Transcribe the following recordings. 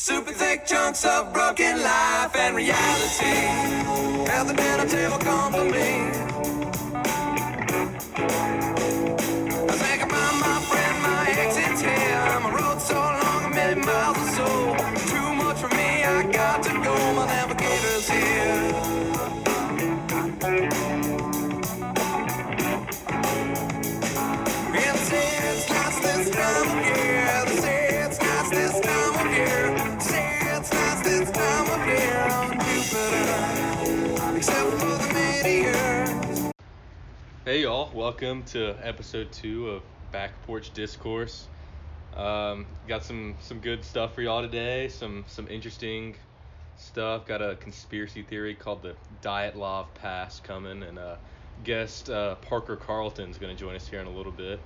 Super thick chunks of broken life and reality. At the dinner table, come Welcome to episode two of Back Porch Discourse. Um, got some some good stuff for y'all today. Some some interesting stuff. Got a conspiracy theory called the Dyatlov Pass coming, and uh, guest uh, Parker Carlton's gonna join us here in a little bit.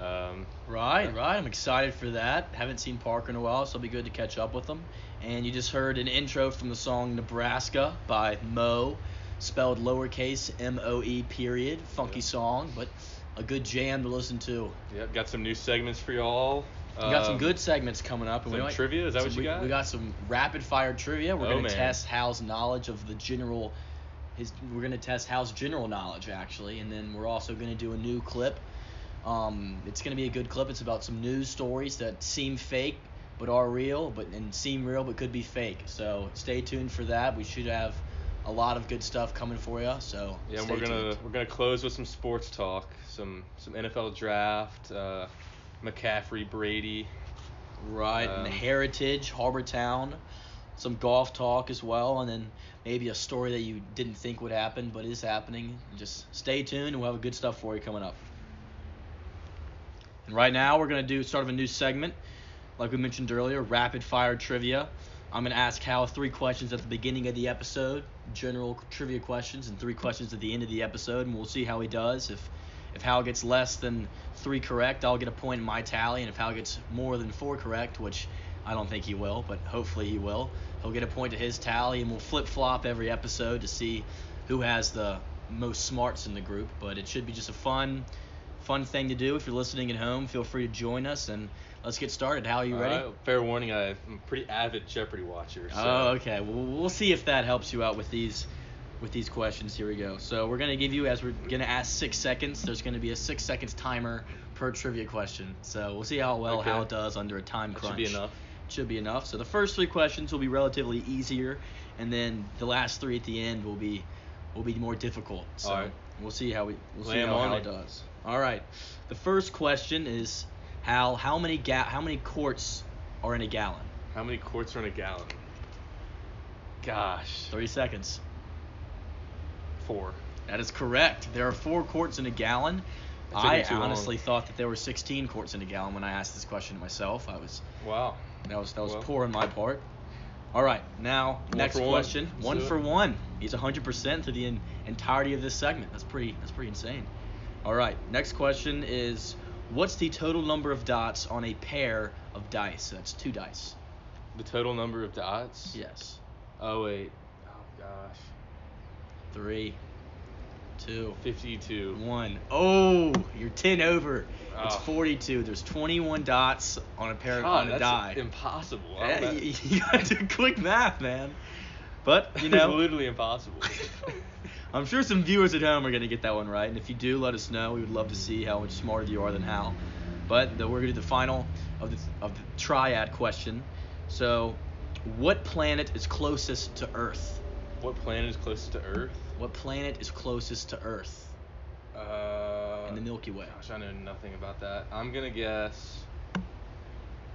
Um, Right, right. I'm excited for that. Haven't seen Parker in a while, so it'll be good to catch up with him. And you just heard an intro from the song Nebraska by Mo, spelled lowercase M O E period. Funky Yeah. song, but a good jam to listen to. yep, got some new segments for y'all. We got some Um, good segments coming up. and we some might- trivia? Is that so what you we, got? We got some rapid fire trivia. We're Oh, gonna man. test Hal's knowledge of the general. His we're gonna test Hal's general knowledge actually, and then we're also gonna do a new clip. Um, it's gonna be a good clip. It's about some news stories that seem fake but are real, but and seem real but could be fake. So stay tuned for that. We should have a lot of good stuff coming for you. So Yeah, we're gonna tuned. we're gonna close with some sports talk, some some NFL draft, uh, McCaffrey, Brady. Right, Um, and Heritage, Harbour Town, some golf talk as well, and then maybe a story that you didn't think would happen but is happening. Just stay tuned, and we'll have good stuff for you coming up. And right now, we're gonna do start of a new segment, like we mentioned earlier, rapid fire trivia. I'm gonna ask Hal three questions at the beginning of the episode, general trivia questions, and three questions at the end of the episode, and we'll see how he does. If if Hal gets less than three correct, I'll get a point in my tally, and if Hal gets more than four correct, which I don't think he will, but hopefully he will, he'll get a point to his tally, and we'll flip flop every episode to see who has the most smarts in the group. But it should be just a fun, fun thing to do. If you're listening at home, feel free to join us, and let's get started. Hal are you ready? Alright, fair warning, I'm a pretty avid Jeopardy watcher. So. Oh, okay. Well, we'll see if that helps you out with these with these questions. Here we go. So we're gonna give you as we're gonna ask six seconds. There's gonna be a six seconds timer per trivia question. So we'll see how well Okay. how it does under a time That crunch. should be enough. Should be enough. So the first three questions will be relatively easier, and then the last three at the end will be will be more difficult. So we'll see how we we'll see Lay how Hal it. does. All right. The first question is Hal, how many ga- how many quarts are in a gallon? How many quarts are in a gallon? Gosh, Three seconds. four. That is correct. There are four quarts in a gallon. I too long. honestly thought that there were 16 quarts in a gallon when I asked this question myself. I was Wow. that was that was Well. poor on my part. All right, now One next one. question. One it. for one. He's 100% through the en- entirety of this segment. That's pretty that's pretty insane. All right, next question is what's the total number of dots on a pair of dice? So That's two dice. The total number of dots? Yes. Oh wait. Oh gosh. Three, two, 52. One. Oh, you're 10 over. It's Oh. 42. There's 21 dots on a pair God, on a that's die. impossible. I Yeah, don't know. you, you gotta do quick math, man. But you It's know, literally impossible. I'm sure some viewers at home are gonna get that one right, and if you do, let us know. We would love to see how much smarter you are than Hal. But the, we're gonna do the final of the of the triad question. So, what planet is closest to Earth? what planet is closest to Earth? What planet is closest to Earth Uh, in the Milky Way? Gosh, I know nothing about that. I'm gonna guess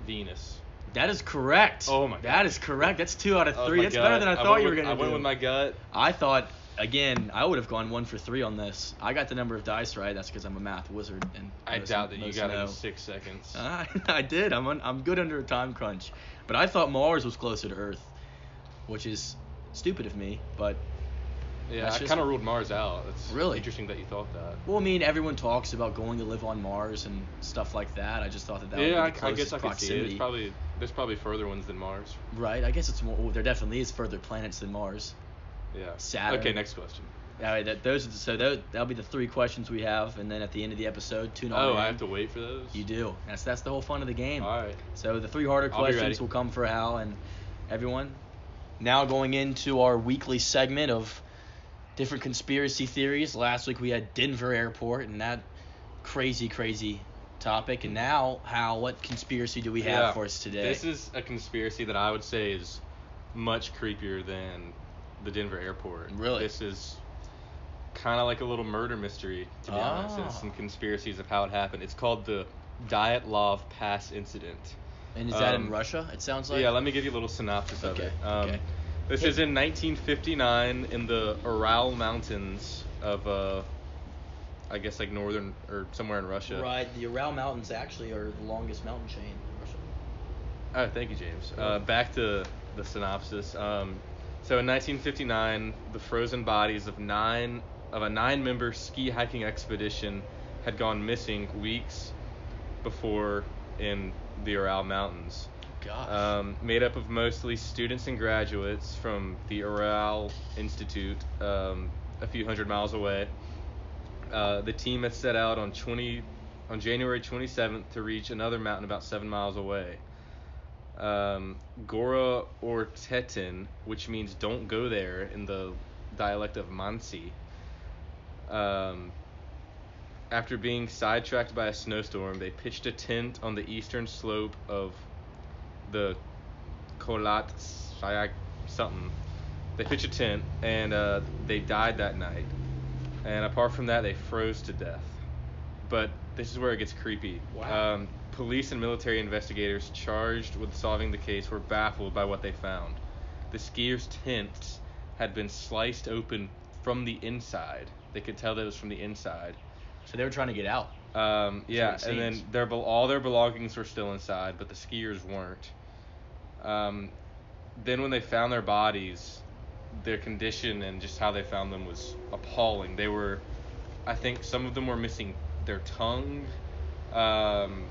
Venus. That is correct. Oh my God. That is correct. That's two out of three. my That's better than I I thought you were with- gonna I do. went with my gut. I thought again I would have gone one for three on this. I got the number of dice right. That's because I'm a math wizard. And I doubt that you got it in six seconds. I, I did. I'm I'm good under a time crunch. But I thought Mars was closer to Earth, which is stupid of me. But yeah, I kind of ruled Mars out. It's Really? interesting that you thought that. well, I mean, everyone talks about going to live on Mars and stuff like that. I just thought that that yeah, would be the I guess closest I could see it. It's probably there's probably further ones than Mars. Right. I guess it's more. Oh, there definitely is further planets than Mars. Yeah. Saturn. Okay, next question. All right, that those are the, so those, that'll be the three questions we have, and then at the end of the episode, tune on. Oh, in. I have to wait for those. You do. That's that's the whole fun of the game. All right. So the three harder I'll questions will come for Hal and everyone. Now going into our weekly segment of different conspiracy theories. Last week we had Denver Airport and that crazy, crazy topic. And now, Hal, what conspiracy do we have Yeah. for us today? This is a conspiracy that I would say is much creepier than the Denver airport. Really? This is kind of like a little murder mystery, to be honest, and Ah. some conspiracies of how it happened. It's called the Dyatlov Pass incident. and is that in um, Russia? It sounds like. yeah, let me give you a little synopsis of it. Um, okay. This is in 1959 in the Ural Mountains of, uh, I guess like northern or somewhere in Russia. Right. The Ural Mountains actually are the longest mountain chain in Russia. Oh, thank you, James. Uh, back to the synopsis. Um, so in 1959, the frozen bodies of nine of a nine-member ski hiking expedition had gone missing weeks before in the Ural Mountains. Um, made up of mostly students and graduates from the Ural Institute, um, a few hundred miles away. Uh, the team had set out on 20 on January 27th to reach another mountain about seven miles away. Um, Gora Otorten, which means "don't go there" in the dialect of Mansi. Um, after being sidetracked by a snowstorm, they pitched a tent on the eastern slope of the Kholat something. They pitched a tent and uh, they died that night. And apart from that, they froze to death. But this is where it gets creepy. Wow. Um, police and military investigators charged with solving the case were baffled by what they found. The skiers' tent had been sliced open from the inside. They could tell that it was from the inside. so they were trying to get out. Um, yeah, and then their all their belongings were still inside, but the skiers weren't. Um, then when they found their bodies, their condition and just how they found them was appalling. They were, I think, some of them were missing their tongue. Um,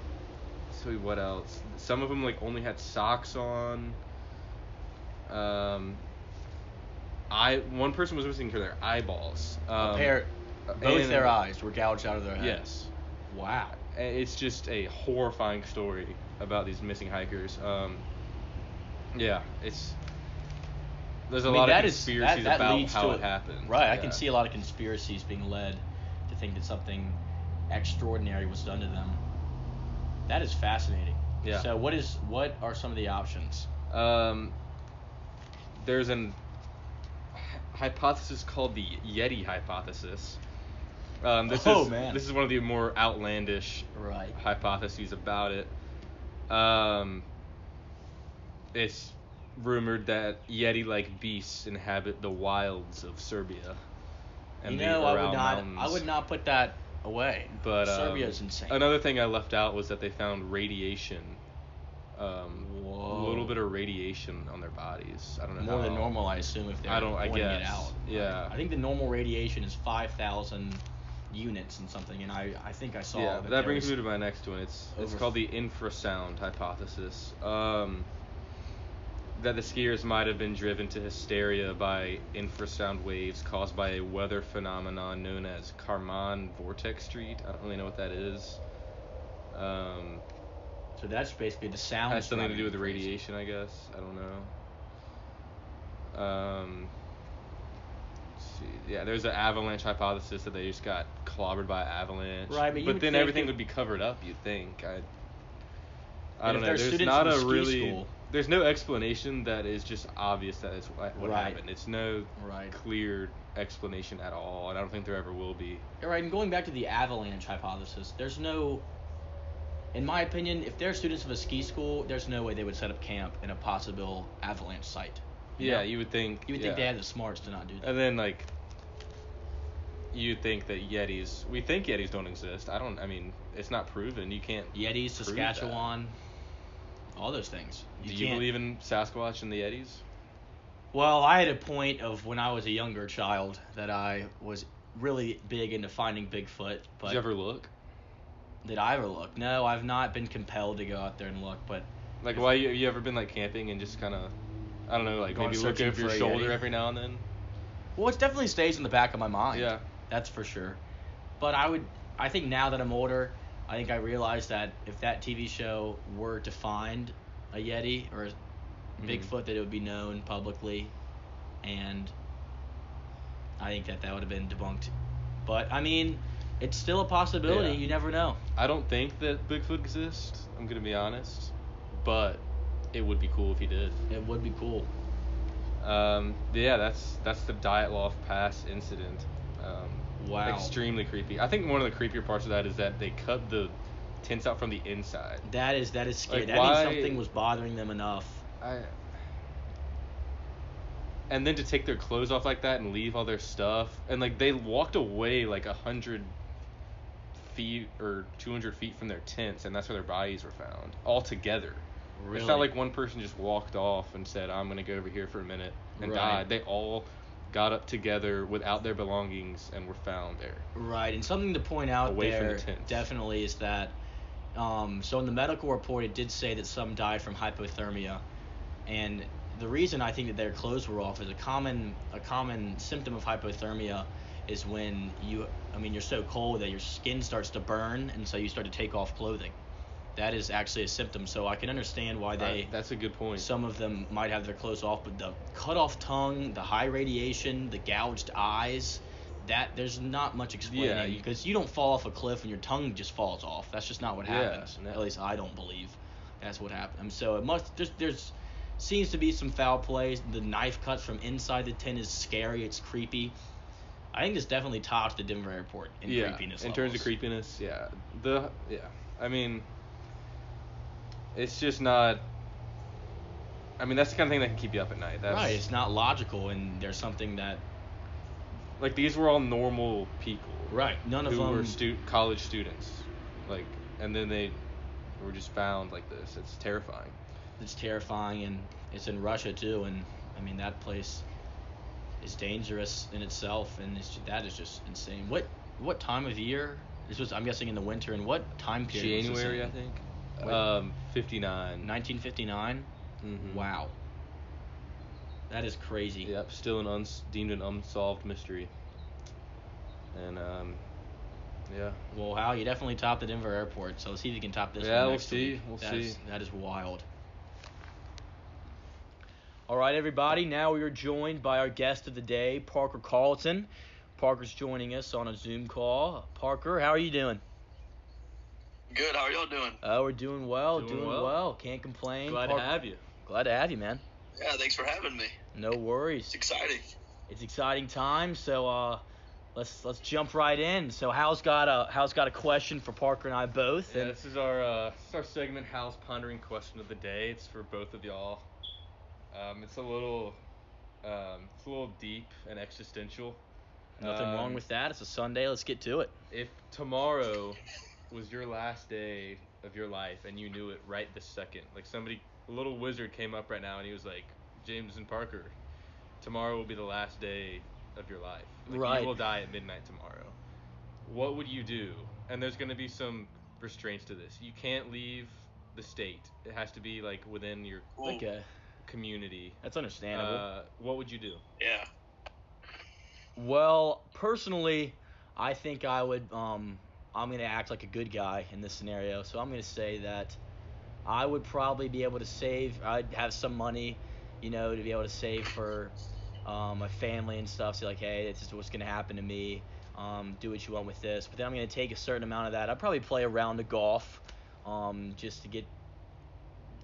so what else? Some of them like only had socks on. Um, I one person was missing their eyeballs. Um, a pair, both and- their eyes were gouged out of their head. Yes. Wow. it's just a horrifying story about these missing hikers. Um, yeah, it's there's a I mean, lot of is- conspiracies that, that about how to it happened. Right, I can see a lot of conspiracies being led to think that something extraordinary was done to them. That is fascinating. Yeah. So what is what are some of the options? Um, there's an hypothesis called the Yeti hypothesis. Um, this Oh, is man. this is one of the more outlandish Right. hypotheses about it. Um, it's rumored that Yeti-like beasts inhabit the wilds of Siberia. you the know, I would not Mountains. I would not put that away. But um, Siberia is insane. Another thing I left out was that they found radiation. Um, a little bit of radiation on their bodies. I don't know. more how, than normal, I assume, if they're I don't- I pointing it out. Yeah. I think the normal radiation is five thousand units and something, and I I think I saw Yeah, that, that brings me to my next one. It's it's called the infrasound hypothesis. Um, that the skiers might have been driven to hysteria by infrasound waves caused by a weather phenomenon known as Karman Vortex Street. I don't really know what that is. Um, So that's basically the sound. has something to do with the radiation, I guess. I don't know. Um, see. Yeah, there's an avalanche hypothesis that they just got clobbered by avalanche. Right, but would then everything would be covered up. You'd think. I. I don't know. There's not a really. school- There's no explanation that is just obvious that is what, what Right. happened. It's no Right. clear explanation at all, and I don't think there ever will be. All right, and going back to the avalanche hypothesis, there's no, in my opinion, if they're students of a ski school, there's no way they would set up camp in a possible avalanche site. You yeah, know? you would think. You would yeah. think they had the smarts to not do that. And then like you'd think that Yetis we think Yetis don't exist. I don't I mean, it's not proven. You can't Yetis, prove that. All those things. Do you can't- believe in Sasquatch and the Yetis? Well, I had a point of when I was a younger child that I was really big into finding Bigfoot, but Did you ever look? did I ever look? No, I've not been compelled to go out there and look, but Like why you, you ever been like camping and just kind of I don't know, like maybe look searching over your for a shoulder Yeti? every now and then? Well, it definitely stays in the back of my mind. Yeah. That's for sure. But I would, I think now that I'm older, I think I realized that if that TV show were to find a Yeti or a Mhm. Bigfoot, that it would be known publicly, and I think that that would have been debunked. But I mean, it's still a possibility. Yeah. You never know. I don't think that Bigfoot exists. I'm gonna be honest, but it would be cool if he did. It would be cool. Um, yeah, that's that's the Dyatlov Pass incident. Um, Wow. Extremely creepy. I think one of the creepier parts of that is that they cut the tents out from the inside. That is that is scary. Like, that why- means something was bothering them enough. I. And then to take their clothes off like that and leave all their stuff, and like they walked away like a hundred feet or two hundred feet from their tents, and that's where their bodies were found all together. Really. It's not like one person just walked off and said, "I'm gonna go over here for a minute," and Right. died. They all got up together without their belongings and were found there. Right, and something to point out Away there the definitely is that um, so in the medical report it did say that some died from hypothermia, and the reason I think that their clothes were off is a common a common symptom of hypothermia is when you I mean you're so cold that your skin starts to burn and so you start to take off clothing. That is actually a symptom, so I can understand why they that's a good point. some of them might have their clothes off, but the cut off tongue, the high radiation, the gouged eyes, that there's not much explaining Yeah, you- because you don't fall off a cliff and your tongue just falls off. That's just not what Yeah, happens. no. At least I don't believe that's what happened. So it must there's there's seems to be some foul play. The knife cuts from inside the tent is scary. It's creepy. I think this definitely tops the Denver airport in yeah, creepiness. in terms of creepiness, yeah. The yeah, I mean, it's just not. I mean, that's the kind of thing that can keep you up at night. That's, right, it's not logical, and there's something that Like these were all normal people. right. None of them were stu- college students, like, and then they were just found like this. It's terrifying. it's terrifying and it's in Russia too and I mean that place is dangerous in itself and it's that is just insane. What what time of year? This was I'm guessing in the winter and what time period? January? I think. Um, fifty nine. 1959. Mhm. Wow. That is crazy. Yep, still an uns- deemed an unsolved mystery. And um, yeah. Well, Hal, you definitely topped the Denver airport, so let's see if you can top this. Yeah, one we'll see, week. we'll That is- see. that is wild. All right, everybody. Now we are joined by our guest of the day, Parker Carlton. Parker's joining us on a Zoom call. Parker, how are you doing? Good. How are y'all doing? Oh, we're doing well, Doing doing, well. well. Can't complain. Glad Parker- to have you. Glad to have you, man. Yeah, thanks for having me. No worries. It's exciting. It's exciting time, so uh, let's let's jump right in. So Hal's got a Hal's got a question for Parker and I both. Yeah, and this is our uh, this is our segment, Hal's pondering question of the day. It's for both of y'all. Um, it's a little, um, it's a little deep and existential. nothing wrong Um, with that. It's a Sunday. Let's get to it. If tomorrow was your last day of your life and you knew it right this second, like somebody, a little wizard came up right now and he was like, James and Parker, tomorrow will be the last day of your life. Like, Right. You will die at midnight tomorrow. What would you do? And there's going to be some restraints to this. You can't leave the state. It has to be like within your Ooh, Okay, community. that's understandable. Uh, what would you do? Yeah. Well, personally, I think I would. Um, I'm gonna act like a good guy in this scenario, so I'm gonna say that I would probably be able to save. I'd have some money, you know, to be able to save for um, my family and stuff. So like, hey, this is what's gonna happen to me. Um, do what you want with this. But then I'm gonna take a certain amount of that. I'd probably play a round of golf, um, just to get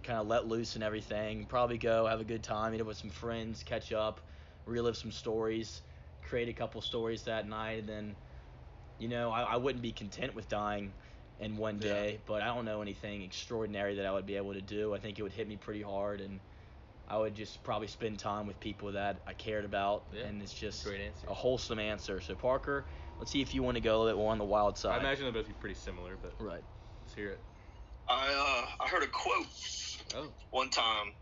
kind of let loose and everything. Probably go have a good time, meet up with some friends, catch up, relive some stories create a couple stories that night and then you know I, I wouldn't be content with dying in one Yeah. day but i don't know anything extraordinary that i would be able to do i think it would hit me pretty hard and i would just probably spend time with people that i cared about Yeah, and it's just great answer. a wholesome answer so parker let's see if you want to go a little bit more on the wild side. I imagine they'll both be pretty similar, but right let's hear it. I uh I heard a quote Oh. one time.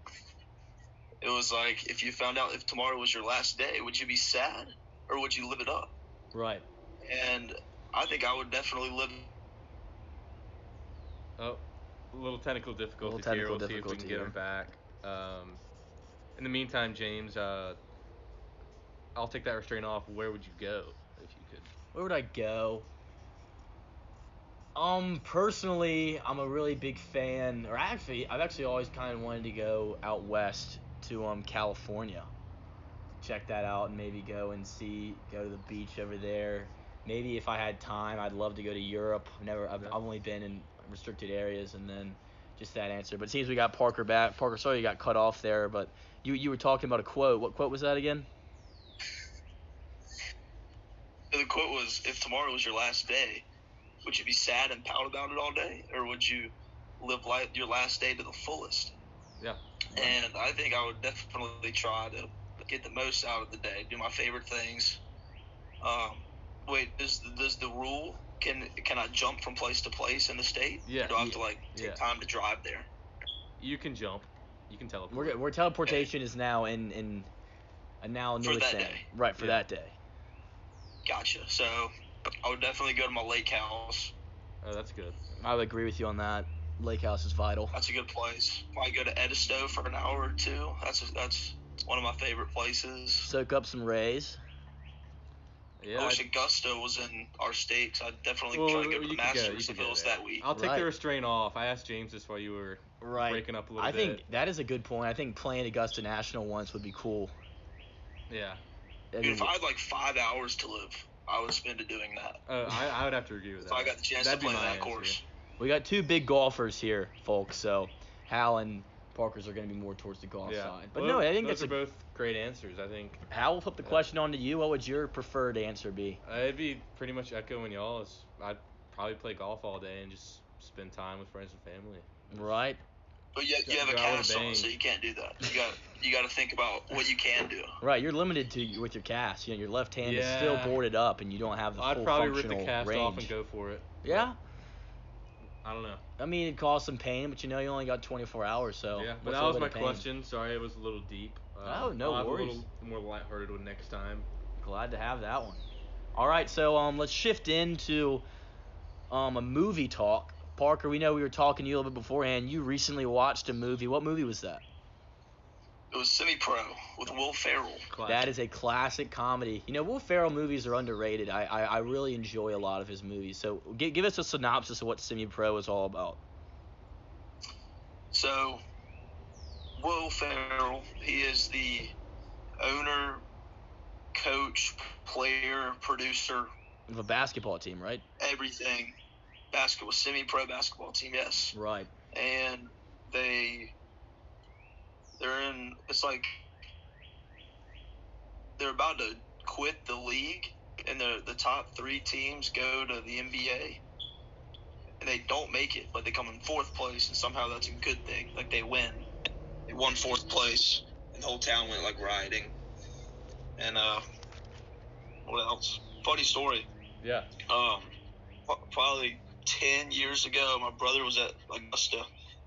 It was like, if you found out if tomorrow was your last day, would you be sad or would you live it up? right And I think I would definitely live. Oh, a little technical difficulties here. technical We'll see if we difficulty can get here. them back. Um, in the meantime, James, uh, I'll take that restraint off. Where would you go if you could? Where would I go? Um, personally, I'm a really big fan, or actually, I've actually always kind of wanted to go out west to um California. Check that out and maybe go and see, go to the beach over there. Maybe if I had time, I'd love to go to Europe. I've never, I've, Yeah. I've only been in restricted areas, and then just that answer. But it seems we got Parker back. Parker, sorry you got cut off there, but you you were talking about a quote. What quote was that again? The quote was, "If tomorrow was your last day, would you be sad and pout about it all day, or would you live life, your last day to the fullest?" Yeah. And I think I would definitely try to get the most out of the day, do my favorite things. Um, wait, does does the rule can can I jump from place to place in the state? Yeah. Or do I have to like take Yeah. time to drive there? You can jump. You can teleport. We're, we're teleportation is now in in a now For new that thing. day. Right for Yeah. that day. Gotcha. So I would definitely go to my lake house. Oh, that's good. I would agree with you on that. Lake House is vital. That's a good place. Might go to Edisto for an hour or two. That's that's one of my favorite places. Soak up some rays. Yeah. I wish I'd- Augusta was in our state, 'cause I'd definitely well, try to go to you the could go- you Masters could if it go was there. that week. I'll take Right. the restraint off. I asked James this while you were Right. breaking up a little I bit. I think that is a good point. I think playing Augusta National once would be cool. Yeah. I Dude, mean, if I had like five hours to live, I would spend it doing that. Uh, I, I would have to agree with If that. I got the chance That'd to play my that answer. course. we got two big golfers here, folks. So Hal and Parker's are going to be more towards the golf Yeah. side. But Well, no, I think those that's are a, both great answers. I think Hal. We'll flip the Yeah. question on to you. What would your preferred answer be? uh, it'd be pretty much echoing y'all's. I'd probably play golf all day and just spend time with friends and family. Right. But you, you have a go out with a cast on, so you can't do that. You got you got to think about what you can do. Right. You're limited to with your cast. You know, your left hand is still boarded up, and you don't have the I'd full probably rip functional the cast range. off and go for it. Yeah. I don't know. I mean, it caused some pain, but you know, you only got 24 hours, so. yeah, but that was my bit of pain? question. Sorry, it was a little deep. Uh, Oh, no I'll worries. A little more lighthearted one next time. Glad to have that one. All right, so um, let's shift into um a movie talk. Parker, we know we were talking to you a little bit beforehand. You recently watched a movie. What movie was that? It was semi-pro with Will Ferrell. That is a classic comedy. You know, Will Ferrell movies are underrated. I, I, I really enjoy a lot of his movies. So give, give us a synopsis of what Semi Pro is all about. So, Will Ferrell, he is the owner, coach, player, producer, Of a basketball team, right? everything. Basketball, semi-pro basketball team, yes. Right. And they, they're in. It's like they're about to quit the league, and the the top three teams go to the NBA. And they don't make it, but they come in fourth place, and somehow that's a good thing. Like they win, they won fourth place, and the whole town went like rioting. And uh, what else? Funny story. Yeah. Um, probably ten years ago, my brother was at Augusta,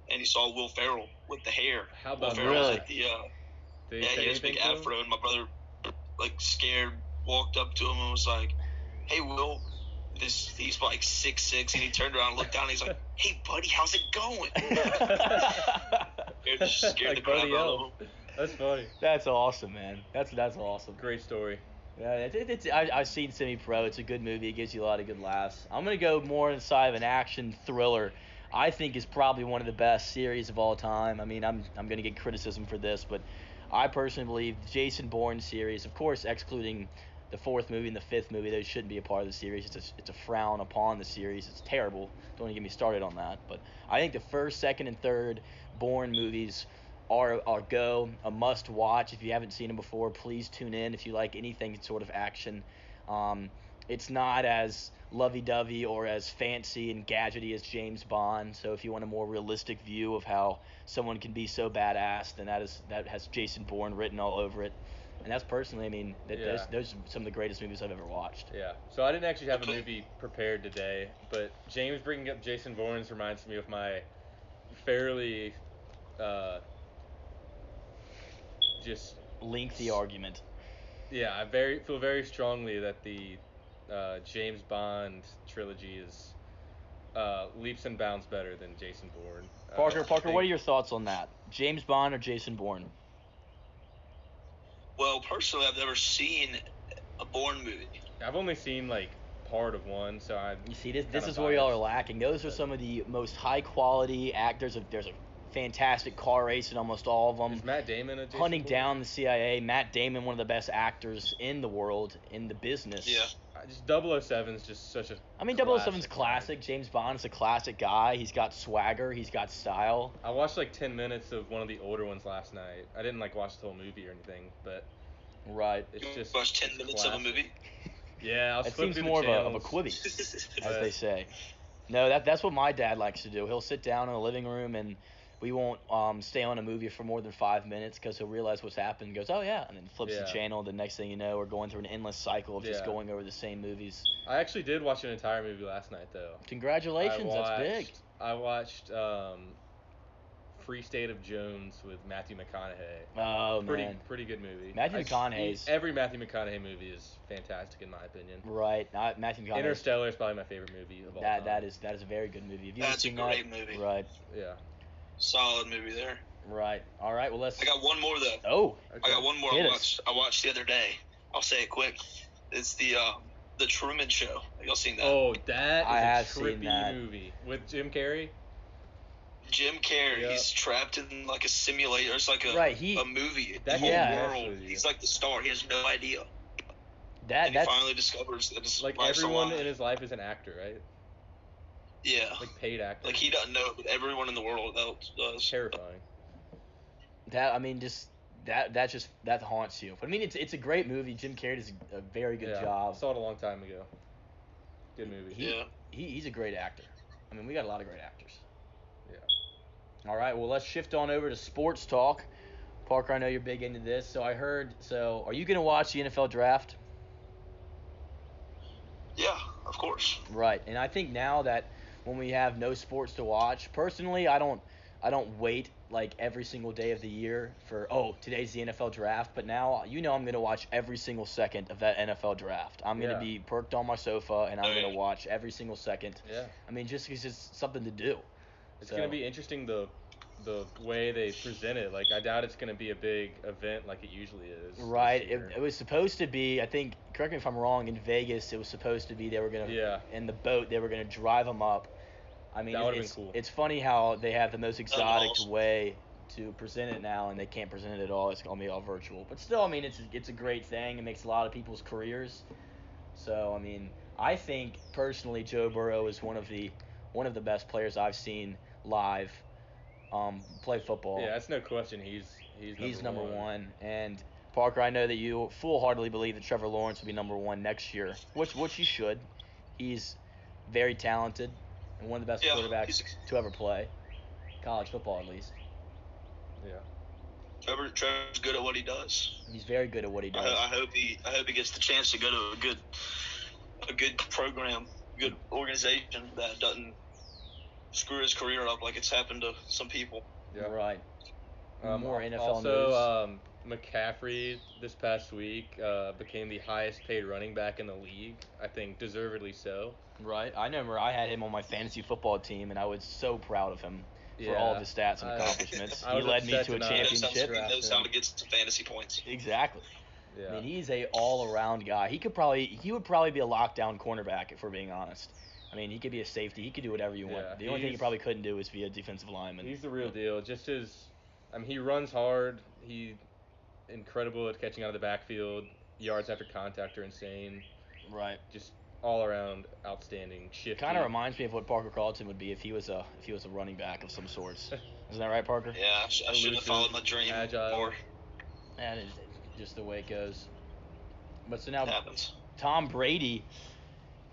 and he saw Will Ferrell with the hair. How Will about Ferrell was Really? like the uh, Did yeah, say he has a big anything to him? afro, and my brother, like scared, walked up to him and was like, "Hey, Will." This he's like six six, and he turned around, and looked down, and he's like, "Hey, buddy, how's it going?" It just scared Like the crap out of him. That's funny. That's awesome, man. That's that's awesome. Great story. Yeah, it, it, it's I, I've seen Semi Pro. It's a good movie. It gives you a lot of good laughs. I'm gonna go more inside of an action thriller. I think is probably one of the best series of all time. I mean, I'm I'm gonna get criticism for this, but I personally believe the Jason Bourne series, of course, excluding the fourth movie and the fifth movie, those shouldn't be a part of the series. It's a, it's a frown upon the series. It's terrible. Don't even get me started on that. But I think the first, second, and third Bourne movies are are go a must watch. If you haven't seen them before, please tune in. If you like anything sort of action, um, it's not as lovey-dovey or as fancy and gadgety as James Bond. So if you want a more realistic view of how someone can be so badass, then that is that has Jason Bourne written all over it. And that's personally, I mean, that, Yeah. those, those are some of the greatest movies I've ever watched. Yeah. So I didn't actually have a movie prepared today, but James bringing up Jason Bourne's reminds me of my fairly, uh, just Lengthy argument. yeah. I very feel very strongly that the uh, James Bond trilogy is uh, leaps and bounds better than Jason Bourne. Uh, Parker, I Parker, what are your thoughts on that? James Bond or Jason Bourne? Well, personally, I've never seen a Bourne movie. I've only seen like part of one, so I. You see, this this is where y'all are lacking. Those are some of the most high quality actors. Of There's a fantastic car race in almost all of Is them. Matt Damon a Jason Hunting Bourne? down the CIA. Matt Damon, one of the best actors in the world in the business. Yeah. I Just 007 is just such a. I mean, oh classic 007's guy. classic. James Bond's a classic guy. He's got swagger. He's got style. I watched like 10 minutes of one of the older ones last night. I didn't like watch the whole movie or anything, but Right. it's just. watch 10 minutes of a movie. Yeah, I'll It seems through the more of a, of a channels. Quibi. as they say. No, that that's what my dad likes to do. He'll sit down in the living room and we won't um, stay on a movie for more than five minutes because he'll realize what's happened. and Goes, oh yeah, and then flips the channel. The next thing you know, we're going through an endless cycle of just going over the same movies. I actually did watch an entire movie last night though. Congratulations, I that's big. watched- I watched um, Free State of Jones with Matthew McConaughey. Oh Pretty man, pretty good movie. Matthew I- McConaughey's- Every Matthew McConaughey movie is fantastic in my opinion. right? Not Matthew McConaughey. Interstellar is probably my favorite movie of all That time. that is that is a very good movie. Have you ever That's a great that? movie. Right, Yeah. Solid movie there. right. All right. Well, let's. I got one more though. Oh, I got one more Hit I us. watched. I watched the other day. I'll say it quick. It's the uh, the Truman Show. Have Y'all seen that? Oh, that is I a have seen trippy that. movie with Jim Carrey. Jim Carrey. Yeah. He's trapped in like a simulator. It's like a Right, he- a movie. That the Yeah. whole world. with. He's like the star. He has no idea. that and he that's finally discovers that his Like life's everyone lie. in his life is an actor, right? Yeah. Like paid actor. Like he doesn't know, but everyone in the world else does. terrifying. that. I mean, just that that just that haunts you. But I mean, it's it's a great movie. Jim Carrey does a, a very good yeah. job. I saw it a long time ago. Good movie. He, Yeah. he he's a great actor. I mean, we got a lot of great actors. Yeah. All right, well, let's shift on over to sports talk. Parker, I know you're big into this, so I heard. So, are you gonna watch the NFL draft? Yeah, of course. Right, and I think now that when we have no sports to watch, personally, I don't, I don't wait like every single day of the year for oh today's the NFL draft. But now you know I'm gonna watch every single second of that NFL draft. I'm gonna Yeah. be perked on my sofa and I'm gonna watch every single second. Yeah. I mean, just 'cause it's something to do. It's So- gonna be interesting the the way they present it. Like I doubt it's gonna be a big event like it usually is. Right. It, it was supposed to be. I think. Correct me if I'm wrong. In Vegas, it was supposed to be they were gonna. Yeah. In the boat, they were gonna drive them up. I mean, That would've been it's, cool. it's funny how they have the most exotic awesome. way to present it now, and they can't present it at all. It's gonna be all virtual. But still, I mean, it's it's a great thing. It makes a lot of people's careers. So I mean, I think personally, Joe Burrow is one of the one of the best players I've seen live um, play football. Yeah, that's no question. He's he's number He's number one. And Parker, I know that you full heartedly believe that Trevor Lawrence will be number one next year, which which you should. He's very talented and one of the best Yeah, quarterbacks he's- to ever play college football, at least. Yeah. Trevor, Trevor's good at what he does. He's very good at what he I, does. I hope he I hope he gets the chance to go to a good a good program, good organization that doesn't screw his career up like it's happened to some people. Yeah. Right. Um, More NFL also, news. um, McCaffrey this past week uh, became the highest paid running back in the league. I think deservedly so. right. I remember I had him on my fantasy football team, and I was so proud of him for all of his stats and accomplishments. I he led me to a to not- He knows how to- championship. He knows how him. to get some fantasy points. Exactly. Yeah. I mean, he's a all-around guy. He could probably he would probably be a lockdown cornerback if we're being honest. I mean, he could be a safety. He could do whatever you want. Yeah, the only thing he probably couldn't do is be a defensive lineman. He's the real deal. Just his, I mean, he runs hard. He incredible at catching out of the backfield. Yards after contact are insane. right. Just all around outstanding. Shifty. Kind of reminds me of what Parker Carlton would be if he was a if he was a running back of some sorts. Isn't that right, Parker? Yeah, I, sh- I should have followed my dream agile. more. And it's just the way it goes. But so now It happens. Tom Brady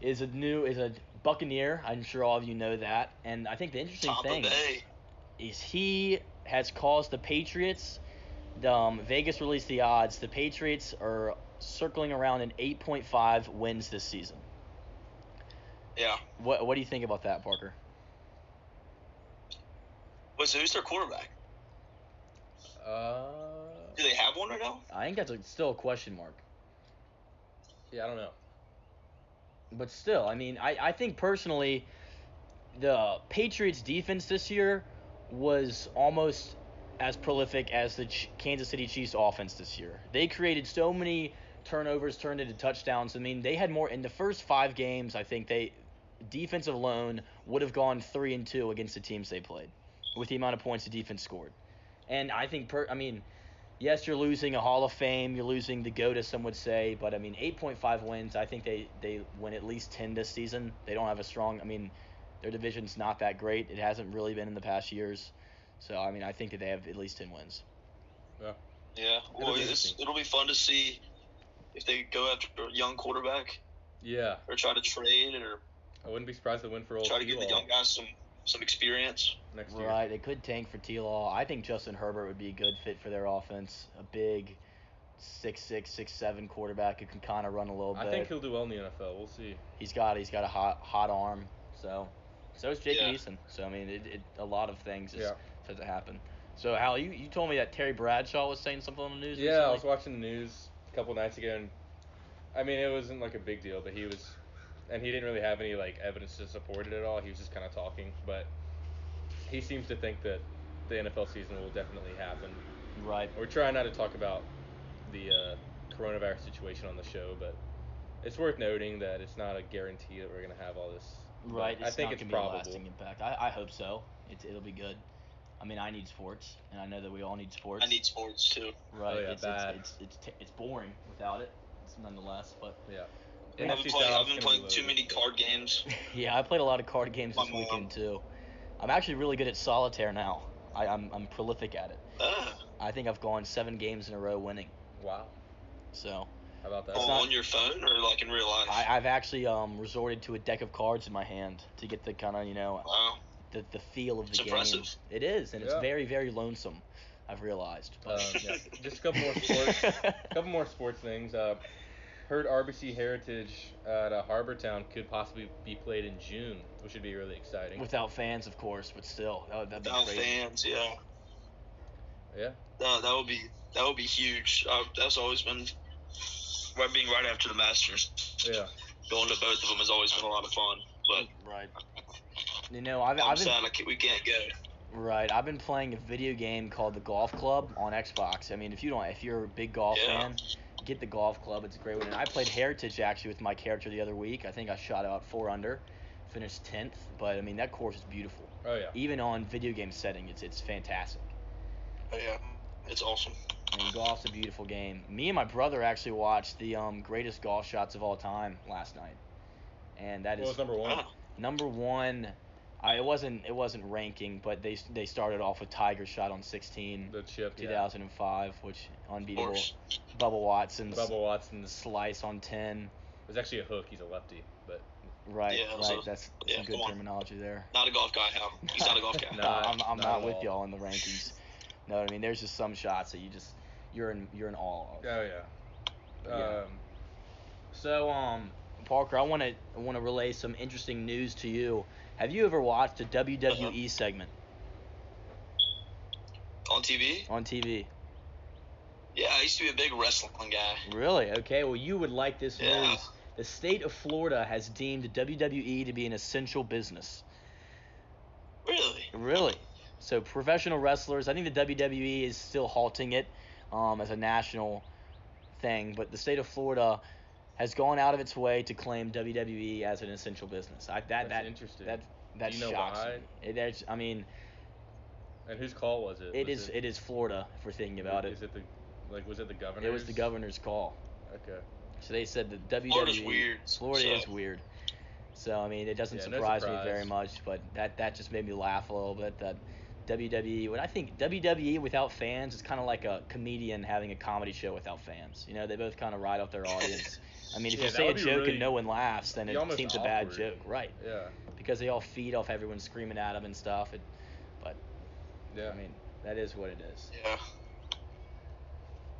is a new is a Buccaneer. I'm sure all of you know that. And I think the interesting Top thing Bay. is he has caused the Patriots. The, um, Vegas released the odds. The Patriots are circling around an 8.5 wins this season. Yeah. What What do you think about that, Parker? Wait, so who's their quarterback? Uh, Do they have one right now? I think that's a, still a question mark. yeah, I don't know. But still, I mean, I, I think personally, the Patriots defense this year was almost as prolific as the Ch- Kansas City Chiefs offense this year. They created so many turnovers turned into touchdowns. I mean, they had more in the first 5 games, I think they defensive alone would have gone 3 and 2 against the teams they played with the amount of points the defense scored. And I think per I mean, yes, you're losing a Hall of Fame, you're losing the GOAT, as some would say, but I mean, 8.5 wins. I think they they win at least 10 this season. They don't have a strong. I mean, their division's not that great. It hasn't really been in the past years. So I mean, I think that they have at least 10 wins. Yeah, It'll well, be it's, it'll be fun to see if they go after a young quarterback Yeah, or try to trade or I wouldn't be surprised to win for old try to give the young guys some some experience. next year. Right, they could tank for T Law. I think Justin Herbert would be a good fit for their offense. A big, six six six seven quarterback who can kind of run a little bit. I think he'll do well in the NFL. We'll see. he's got he's got a hot hot arm. So, so is Jacob Yeah. Eason. So I mean, it, it a lot of things is Yeah. Set to happen. So Hal, you, you told me that Terry Bradshaw was saying something on the news. Yeah, I was watching the news a couple nights ago, and I mean, it wasn't like a big deal, but he was, and he didn't really have any like evidence to support it at all. He was just kind of talking, but he seems to think that the NFL season will definitely happen. Right. We're trying not to talk about the uh, coronavirus situation on the show, but it's worth noting that it's not a guarantee that we're gonna have all this. Right. I think it's a lasting impact. I, I hope so. It, it'll be good. I mean, I need sports, and I know that we all need sports. I need sports too. Right. Oh, yeah, it's, bad. it's it's it's, t- it's boring without it. It's nonetheless, but Yeah. I've been playing, I've been gonna be playing too many card games. yeah, I played a lot of card games this mom. weekend too. I'm actually really good at solitaire now. I, I'm I'm prolific at it. Ah, I think I've gone seven games in a row winning. Wow. So How about that? It's on your phone or like in real life? I, I've actually um resorted to a deck of cards in my hand to get the kind of you know wow. The, the feel of the It's game. impressive. It is, and it's very very lonesome. I've realized. Um, yeah. Just a couple more sports. couple more sports things. Uh, heard RBC Heritage at uh, Harbour Town could possibly be played in June, which would be really exciting. Without fans, of course, but still, that would that'd be Without crazy. fans, yeah. yeah. That, that would be that would be huge. Uh, that's always been right being right after the Masters. Yeah. Going to both of them has always been a lot of fun. But Right. You know, I've, I'm I've been sad I can't, we can't go. right. I've been playing a video game called the Golf Club on Xbox. I mean, if you don't, if you're a big golf Yeah. fan, get the Golf Club. It's a great one. And I played Heritage actually with my character the other week. I think I shot out four under, finished tenth. But I mean, that course is beautiful. Oh yeah. Even on video game setting, it's it's fantastic. But yeah, it's awesome. I mean, golf's a beautiful game. Me and my brother actually watched the um, greatest golf shots of all time last night, and that What is was number one? Number one. I it wasn't it wasn't ranking, but they they started off with Tiger shot on 16, The chip. Yeah. 2005, which unbeatable. course. Bubba Watson's Bubba Watson's. slice on 10. It was actually a hook. He's a lefty, but Right, Yeah, right. so- That's yeah, some good terminology there. Not a golf guy, Hal. He's not a golf guy. No. I'm, I'm not not with all. y'all in the rankings. no, I mean there's just some shots that you just you're in you're in awe of. oh yeah. Yeah. Um, So, um, Parker, I want to I want to relay some interesting news to you. Have you ever watched a WWE Uh-huh. segment On TV? on TV? Yeah, I used to be a big wrestling guy. Really? Okay. Well, you would like this Yeah. news. The state of Florida has deemed WWE to be an essential business. Really? Really? So, professional wrestlers. I think the WWE is still halting it um, as a national thing, but the state of Florida has gone out of its way to claim WWE as an essential business. I, that That's that interesting. that that Do you know shocks why? me. It, that's- I mean. and whose call was it? It Was is. It is Florida. If we're thinking about Is it, it the like? Was it the governor? it was the governor's call. Okay. So they said that WWE. Florida's weird, Florida is weird. So I mean, it doesn't Yeah, no surprise me very much, but that that just made me laugh a little bit. That WWE. When I think WWE without fans is kind of like a comedian having a comedy show without fans. You know, they both kind of ride off their audience. I mean, if Yeah, you say a joke really- and no one laughs, then it almost seems a bad joke, right? Yeah. Because they all feed off everyone screaming at them and stuff. It, but Yeah. I mean, that is what it is. Yeah.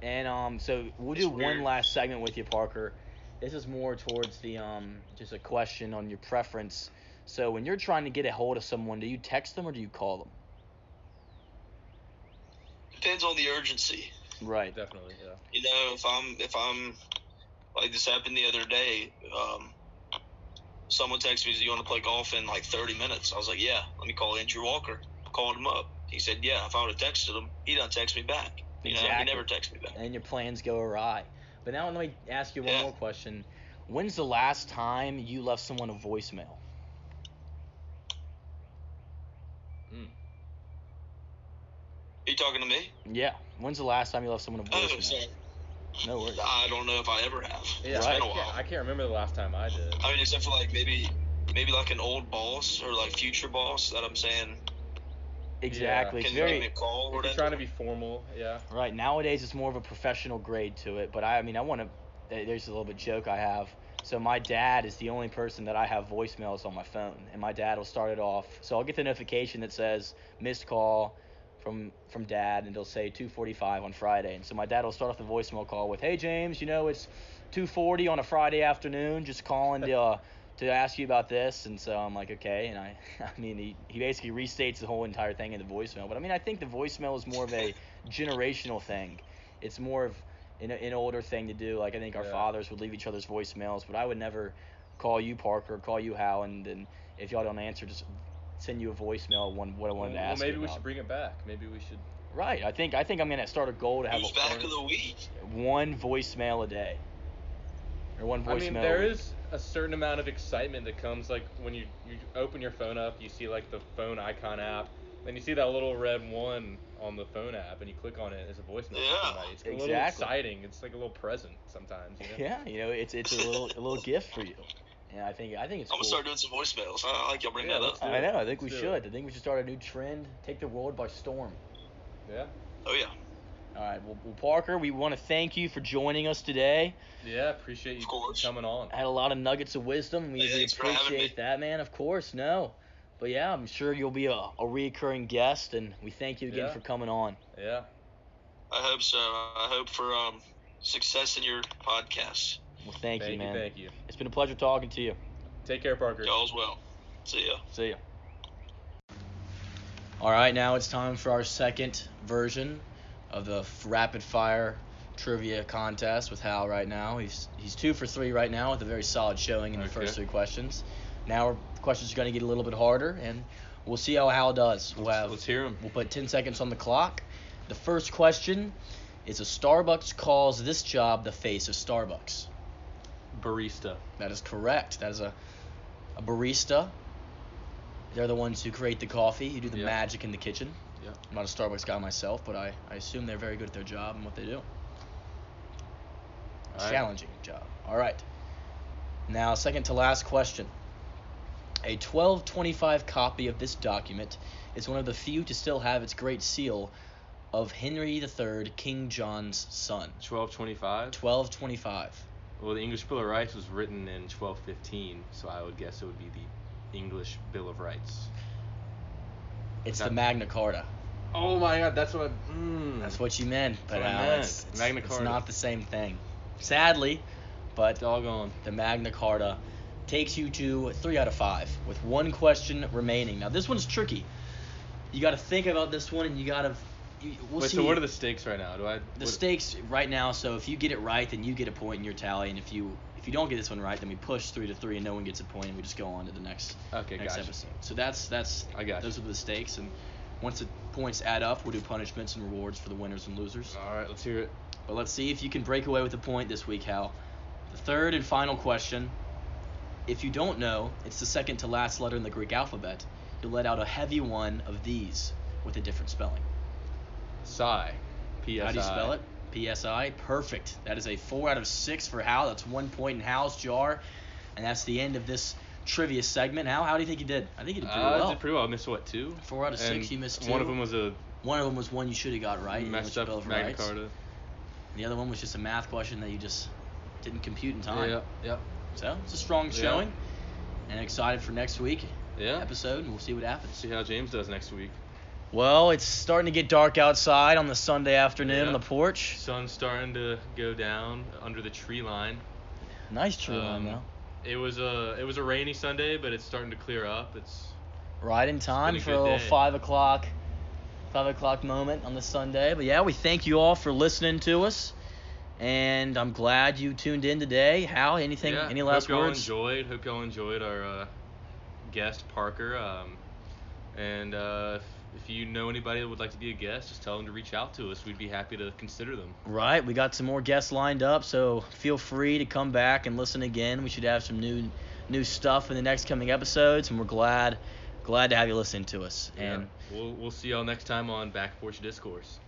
And um, so we'll It's do one last segment with you, Parker. This is more towards the um, just a question on your preference. So when you're trying to get a hold of someone, do you text them or do you call them? Depends on the urgency. Right. Definitely. Yeah. You know, if I'm if I'm like this happened the other day, um, someone texted me, "Do you want to play golf in like 30 minutes?" I was like, "Yeah." Let me call Andrew Walker. Called him up. He said, yeah. If I would have texted him, he done text me back. You know, he Exactly. never texted me back. and your plans go awry. But now let me ask you one Yeah. more question. When's the last time you left someone a voicemail? Hmm. Are you talking to me? Yeah. When's the last time you left someone a Oh, voicemail? sorry. No worries. I don't know if I ever have. Yeah, It's Right. I, been a can't, while. I can't remember the last time I did. I mean, except for like maybe, maybe like an old boss or like future boss that I'm saying Exactly. can It's you give very me a call or If you're trying to be formal, yeah. right nowadays. It's more of a professional grade to it. But I, I mean, I want to. There's a little bit joke I have. So my dad is the only person that I have voicemails on my phone, and my dad will start it off. So I'll get the notification that says missed call from from dad, and it'll say 2:45 on Friday. And so my dad will start off the voicemail call with, "Hey James, you know it's 2:40 on a Friday afternoon. Just calling to uh, to ask you about this." And so I'm like, "Okay." And I, I mean, he he basically restates the whole entire thing in the voicemail. But I mean, I think the voicemail is more of a generational thing. It's more of an, an older thing to do. Like I think our Yeah. fathers would leave each other's voicemails, but I would never call you Parker, call you Hal, and then if y'all don't answer, just send you a voicemail. One what I wanted well, to ask Well, maybe you we should bring it back. Maybe we should. Right. I think I think I'm gonna start a goal to have Who's a, back of the week? one voicemail a day. Or one voicemail. I mean, there is a certain amount of excitement that comes like when you you open your phone up, you see like the phone icon app, then you see that little red one on the phone app, and you click on it It's a voicemail Yeah. from. It's a little exciting. It's like a little present sometimes. You know? Yeah, you know, it's it's a little a little gift for you. Yeah, I think I think it's I'm cool. gonna start doing some voicemails. I I like y'all bring Yeah, that up. do I know. I think we Let's do should. it. I think we should start a new trend. Take the world by storm. Yeah. Oh yeah, All right. Well, well Parker, we want to thank you for joining us today. Yeah. Appreciate you coming on. I had a lot of nuggets of wisdom. We, Hey, we thanks for having appreciate that, man. Of course, no. But yeah, I'm sure you'll be a, a reoccurring guest, and we thank you again Yeah. for coming on. Yeah. I hope so. I hope for um success in your podcast. Well, thank, you, man. Thank you. It's been a pleasure talking to you. Take care, Parker. Y'all as well. See ya. See ya. All right, now it's time for our second version of the rapid fire trivia contest with Hal right now. He's he's two for three right now with a very solid showing in the Okay. first three questions. Now our questions are going to get a little bit harder, and we'll see how Hal does. We'll have Let's hear him. We'll put 10 seconds on the clock. The first question is a Starbucks calls this job the face of Starbucks. Barista. That is correct. That is a, a barista. They're the ones who create the coffee, who do the Yeah. magic in the kitchen. Yeah. I'm not a Starbucks guy myself, but I, I assume they're very good at their job and what they do. All right. Challenging job. All right. Now, second to last question. A 1225 copy of this document is one of the few to still have its great seal of Henry III, King John's son. 1225. 1225. Well, the English Bill of Rights was written in 1215, so I would guess it would be the English Bill of Rights. It's the Magna Carta. Oh my God, that's what. I, mm. That's what you meant, but uh, meant. It's, it's, Magna it's not the same thing. Sadly, but doggone. the Magna Carta takes you to three out of five with one question remaining. Now this one's tricky. You got to think about this one, and you got to. We'll Wait, see. so what are the stakes right now? Do I? the what- stakes right now? So if you get it right, then you get a point in your tally, and if you if you don't get this one right, then we push three to three, and no one gets a point, and we just go on to the next Okay, next gotcha. episode. So that's that's I got those you. are the stakes, and once the points add up, we'll do punishments and rewards for the winners and losers. All right, let's hear it. But let's see if you can break away with a point this week, Hal. The third and final question. If you don't know, it's the second to last letter in the Greek alphabet. You'll let out a heavy one of these with a different spelling. Psi. P S I. How do you spell it? PSI. Perfect. That is a four out of six for Hal. That's one point in Hal's jar. And that's the end of this trivia segment. Hal, how do you think you did? I think you did pretty Uh, well. did pretty well. I missed what two? Four out of And six, you missed two. One of them was a One of them was one you should have got right. messed up Bill of Magna. Carta. The other one was just a math question that you just didn't compute in time. Yeah, yeah, So it's a strong Yeah. showing, and excited for next week yeah. episode, and we'll see what happens. See how James does next week. Well, it's starting to get dark outside on the Sunday afternoon Yeah. on the porch. Sun's starting to go down under the tree line. Nice tree line Um, though. It was a it was a rainy Sunday, but it's starting to clear up. It's Right in time for a little day. five o'clock, five o'clock moment on the Sunday. But yeah, we thank you all for listening to us, and I'm glad you tuned in today. Hal, anything? yeah, Any last hope y'all words? enjoyed. Hope y'all enjoyed our uh, guest Parker. Um, and uh, if if you know anybody that would like to be a guest, just tell them to reach out to us. We'd be happy to consider them. Right, we got some more guests lined up, so feel free to come back and listen again. We should have some new new stuff in the next coming episodes, and we're glad glad to have you listen to us. And yeah. we'll we'll see y'all next time on Back Porch Discourse.